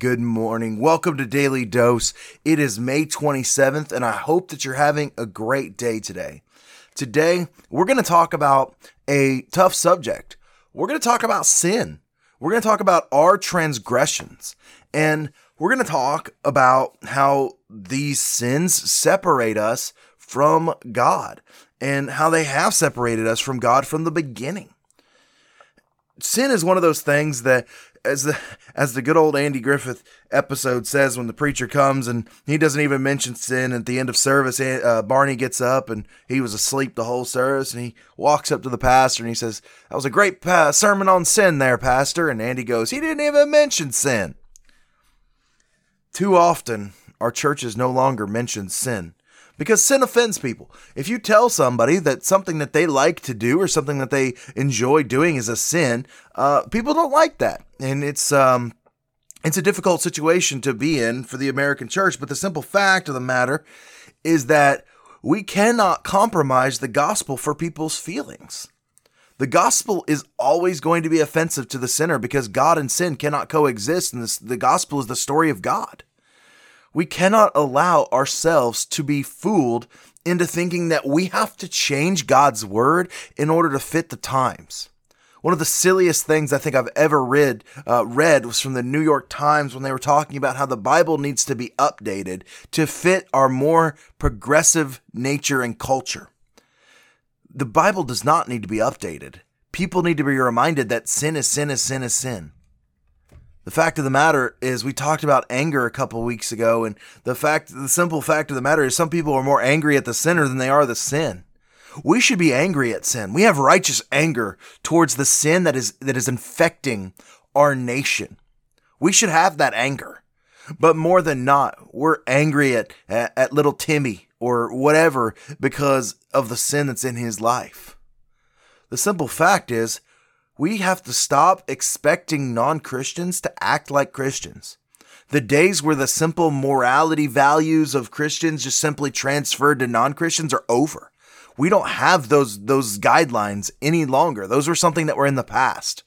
Good morning. Welcome to Daily Dose. It is May 27th, and I hope that you're having a great day today. Today, we're going to talk about a tough subject. We're going to talk about sin. We're going to talk about our transgressions. And we're going to talk about how these sins separate us from God and how they have separated us from God from the beginning. Sin is one of those things that as the as the good old Andy Griffith episode says when the preacher comes and he doesn't even mention sin at the end of service uh, Barney gets up and he was asleep the whole service and he walks up to the pastor and he says that was a great sermon on sin there pastor. And Andy goes he didn't even mention sin. Too often our churches no longer mention sin because sin offends people. If you tell somebody that something that they like to do or something that they enjoy doing is a sin, uh, people don't like that, and it's um, it's a difficult situation to be in for the American church. But the simple fact of the matter is that we cannot compromise the gospel for people's feelings. The gospel is always going to be offensive to the sinner because God and sin cannot coexist, and this, the gospel is the story of God. We cannot allow ourselves to be fooled into thinking that we have to change God's word in order to fit the times. One of the silliest things I think I've ever read uh, read was from the New York Times when they were talking about how the Bible needs to be updated to fit our more progressive nature and culture. The Bible does not need to be updated. People need to be reminded that sin is sin is sin is sin. The fact of the matter is, we talked about anger a couple weeks ago, and the fact, the simple fact of the matter is, some people are more angry at the sinner than they are the sin. We should be angry at sin. We have righteous anger towards the sin that is that is infecting our nation. We should have that anger. But more than not, we're angry at, at, at little Timmy or whatever because of the sin that's in his life. The simple fact is, we have to stop expecting non Christians to act like Christians. The days where the simple morality values of Christians just simply transferred to non Christians are over. We don't have those, those guidelines any longer. Those were something that were in the past.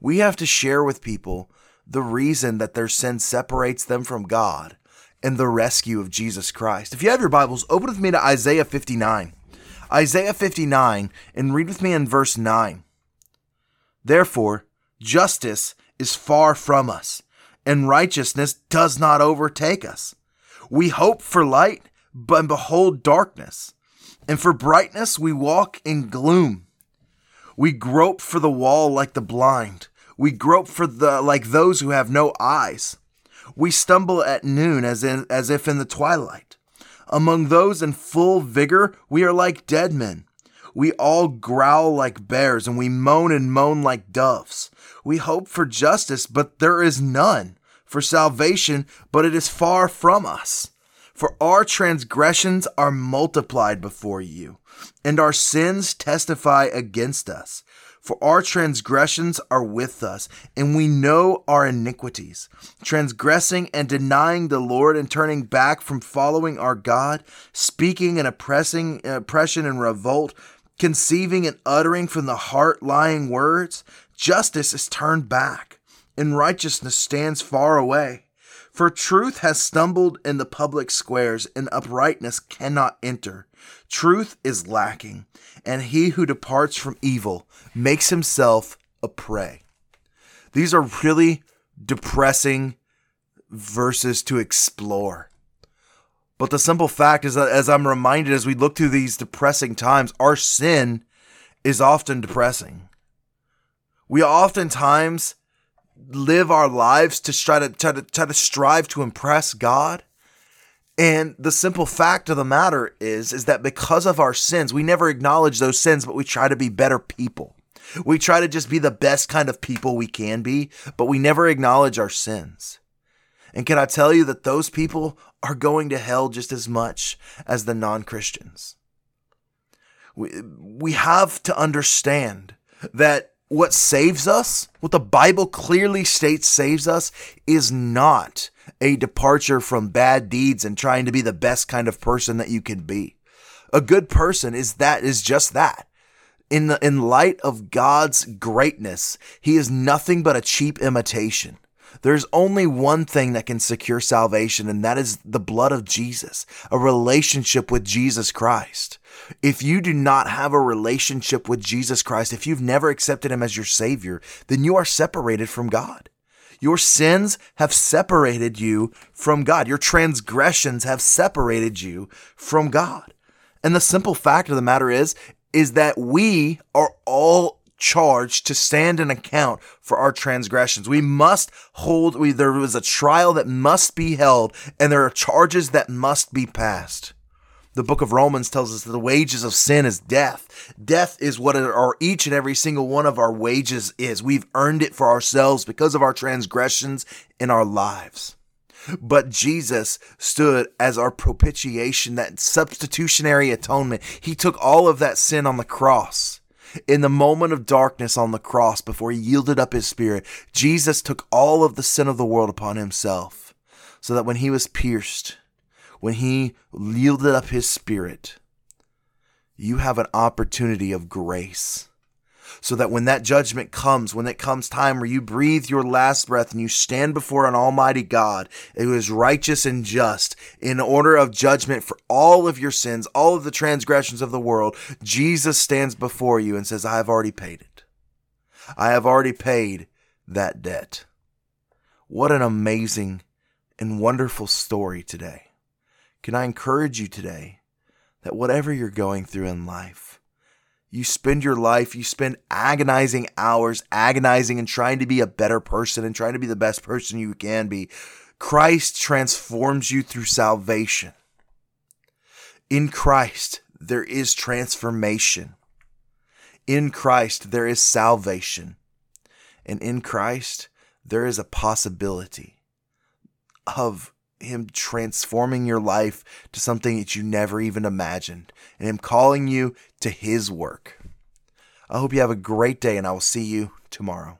We have to share with people the reason that their sin separates them from God and the rescue of Jesus Christ. If you have your Bibles, open with me to Isaiah 59. Isaiah 59 and read with me in verse 9. Therefore, justice is far from us, and righteousness does not overtake us. We hope for light, but behold darkness, and for brightness we walk in gloom. We grope for the wall like the blind. We grope for the like those who have no eyes. We stumble at noon as in as if in the twilight. Among those in full vigor, we are like dead men. We all growl like bears and we moan and moan like doves. We hope for justice, but there is none, for salvation, but it is far from us. For our transgressions are multiplied before you, and our sins testify against us. For our transgressions are with us, and we know our iniquities. Transgressing and denying the Lord and turning back from following our God, speaking and oppressing oppression and revolt, conceiving and uttering from the heart lying words, justice is turned back, and righteousness stands far away. For truth has stumbled in the public squares, and uprightness cannot enter. Truth is lacking, and he who departs from evil makes himself a prey. These are really depressing verses to explore. But the simple fact is that as I'm reminded as we look through these depressing times, our sin is often depressing. We oftentimes live our lives to try to try to try to strive to impress God. And the simple fact of the matter is is that because of our sins, we never acknowledge those sins, but we try to be better people. We try to just be the best kind of people we can be, but we never acknowledge our sins. And can I tell you that those people are going to hell just as much as the non Christians. We, we have to understand that what saves us, what the Bible clearly states saves us, is not a departure from bad deeds and trying to be the best kind of person that you can be. A good person is that is just that. In the in light of God's greatness, he is nothing but a cheap imitation. There's only one thing that can secure salvation, and that is the blood of Jesus, a relationship with Jesus Christ. If you do not have a relationship with Jesus Christ, if you've never accepted him as your Savior, then you are separated from God. Your sins have separated you from God. Your transgressions have separated you from God. And the simple fact of the matter is, is that we are all charged to stand an account for our transgressions. We must hold, we, there was a trial that must be held, and there are charges that must be passed. The book of Romans tells us that the wages of sin is death. Death is what our each and every single one of our wages is. We've earned it for ourselves because of our transgressions in our lives. But Jesus stood as our propitiation, that substitutionary atonement. He took all of that sin on the cross. In the moment of darkness on the cross, before he yielded up his spirit, Jesus took all of the sin of the world upon himself, so that when he was pierced, when he yielded up his spirit, you have an opportunity of grace. So that when that judgment comes, when it comes time where you breathe your last breath and you stand before an almighty God who is righteous and just in order of judgment for all of your sins, all of the transgressions of the world, Jesus stands before you and says, I have already paid it. I have already paid that debt. What an amazing and wonderful story today. Can I encourage you today that whatever you're going through in life, you spend your life, you spend agonizing hours, agonizing and trying to be a better person and trying to be the best person you can be. Christ transforms you through salvation. In Christ, there is transformation. In Christ, there is salvation. And in Christ, there is a possibility of him transforming your life to something that you never even imagined and him calling you to his work. I hope you have a great day and I will see you tomorrow.